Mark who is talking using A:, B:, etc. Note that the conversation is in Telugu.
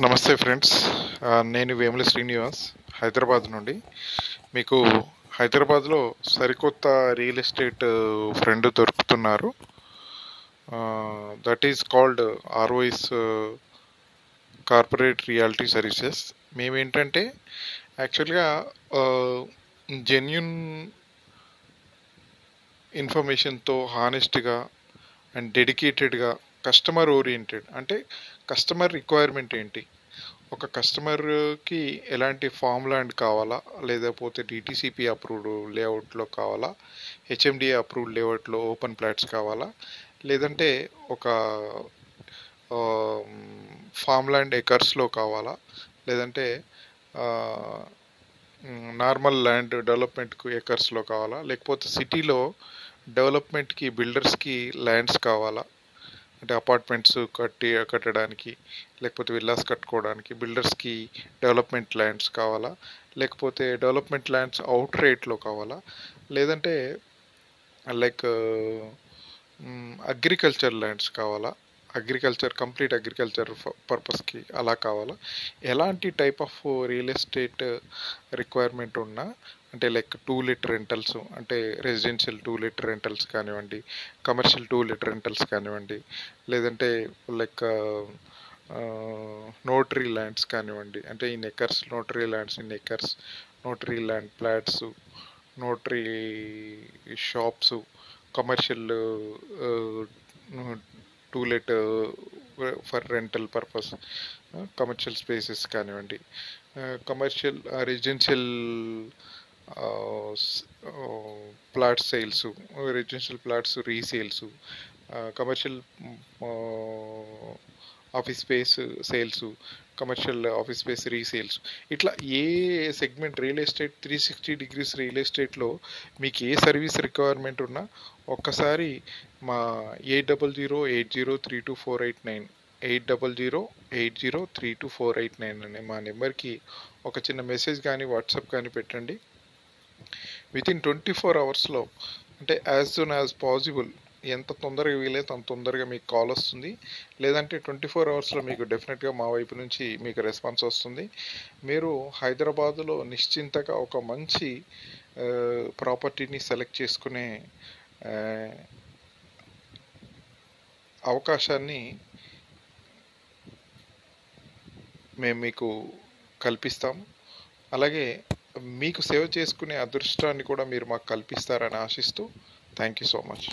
A: నమస్తే ఫ్రెండ్స్. నేను వేముల శ్రీనివాస్ హైదరాబాద్ నుండి. మీకు హైదరాబాద్లో సరికొత్త రియల్ ఎస్టేట్ ఫ్రెండ్ దొరుకుతున్నారు. That is called ఆర్వైస్ corporate reality services మేమేంటంటే యాక్చువల్గా జెన్యున్ ఇన్ఫర్మేషన్తో హానెస్ట్గా అండ్ డెడికేటెడ్గా కస్టమర్ ఓరియంటెడ్. అంటే కస్టమర్ రిక్వైర్మెంట్ ఏంటి? ఒక కస్టమర్కి ఎలాంటి ఫామ్ ల్యాండ్ కావాలా? లేకపోతే డిటీసీపీ అప్రూవ్డ్ లేఅవుట్లో కావాలా? హెచ్ఎండిఏ అప్రూవ్డ్ లేఅవుట్లో ఓపెన్ ప్లాట్స్ కావాలా? లేదంటే ఒక ఫామ్ ల్యాండ్ ఎకర్స్లో కావాలా? లేదంటే నార్మల్ ల్యాండ్ డెవలప్మెంట్కు ఎకర్స్లో కావాలా? లేకపోతే సిటీలో డెవలప్మెంట్కి బిల్డర్స్కి ల్యాండ్స్ కావాలా? అంటే అపార్ట్మెంట్స్ కట్టి కట్టడానికి లేకపోతే విల్లాస్ కట్టుకోవడానికి బిల్డర్స్కి డెవలప్మెంట్ ల్యాండ్స్ కావాలా లేకపోతే డెవలప్మెంట్ ల్యాండ్స్ అవుట్ రేట్లో కావాలా లేదంటే లైక్ అగ్రికల్చర్ ల్యాండ్స్ కావాలా అగ్రికల్చర్ కంప్లీట్ అగ్రికల్చర్ పర్పస్కి అలా కావాలా ఎలాంటి type of real estate requirement ఉన్నా అంటే లైక్ టూ లీటర్ రెంటల్స్ అంటే రెసిడెన్షియల్ టూ లీటర్ రెంటల్స్ కానివ్వండి కమర్షియల్ టూ లీటర్ రెంటల్స్ కానివ్వండి లేదంటే లైక్ నోటరీ ల్యాండ్స్ కానివ్వండి అంటే in acres notary lands in acres notary land plots notary shops commercial to let for rental purpose commercial spaces కానివ్వండి commercial residential plot sales residential plots resales commercial office space sales commercial office space resales. ఇట్లా ఏ segment real estate three sixty degrees real ఎస్టేట్లో మీకు ఏ సర్వీస్ రిక్వైర్మెంట్ ఉన్నా ఒక్కసారి మా eight double zero eight zero three two four eight nine eight double zero eight zero three two four eight nine అనే మా నెంబర్కి ఒక చిన్న మెసేజ్ కానీ వాట్సాప్ కానీ పెట్టండి. వితిన్ ట్వంటీ ఫోర్ అవర్స్లో అంటే యాజ్ సూన్ యాజ్ పాసిబుల్ ఎంత తొందరగా వీలైతే అంత తొందరగా మీకు కాల్ వస్తుంది. లేదంటే ట్వంటీ ఫోర్ అవర్స్లో మీకు డెఫినెట్గా మా వైపు నుంచి మీకు రెస్పాన్స్ వస్తుంది. మీరు హైదరాబాదులో నిశ్చింతగా ఒక మంచి ప్రాపర్టీని సెలెక్ట్ చేసుకునే అవకాశాన్ని మేము మీకు కల్పిస్తాం అలాగే మీకు సేవ చేసుకునే అదృష్టాన్ని కూడా మీరు మాకు కల్పిస్తారని ఆశిస్తూ థ్యాంక్ యూ సో మచ్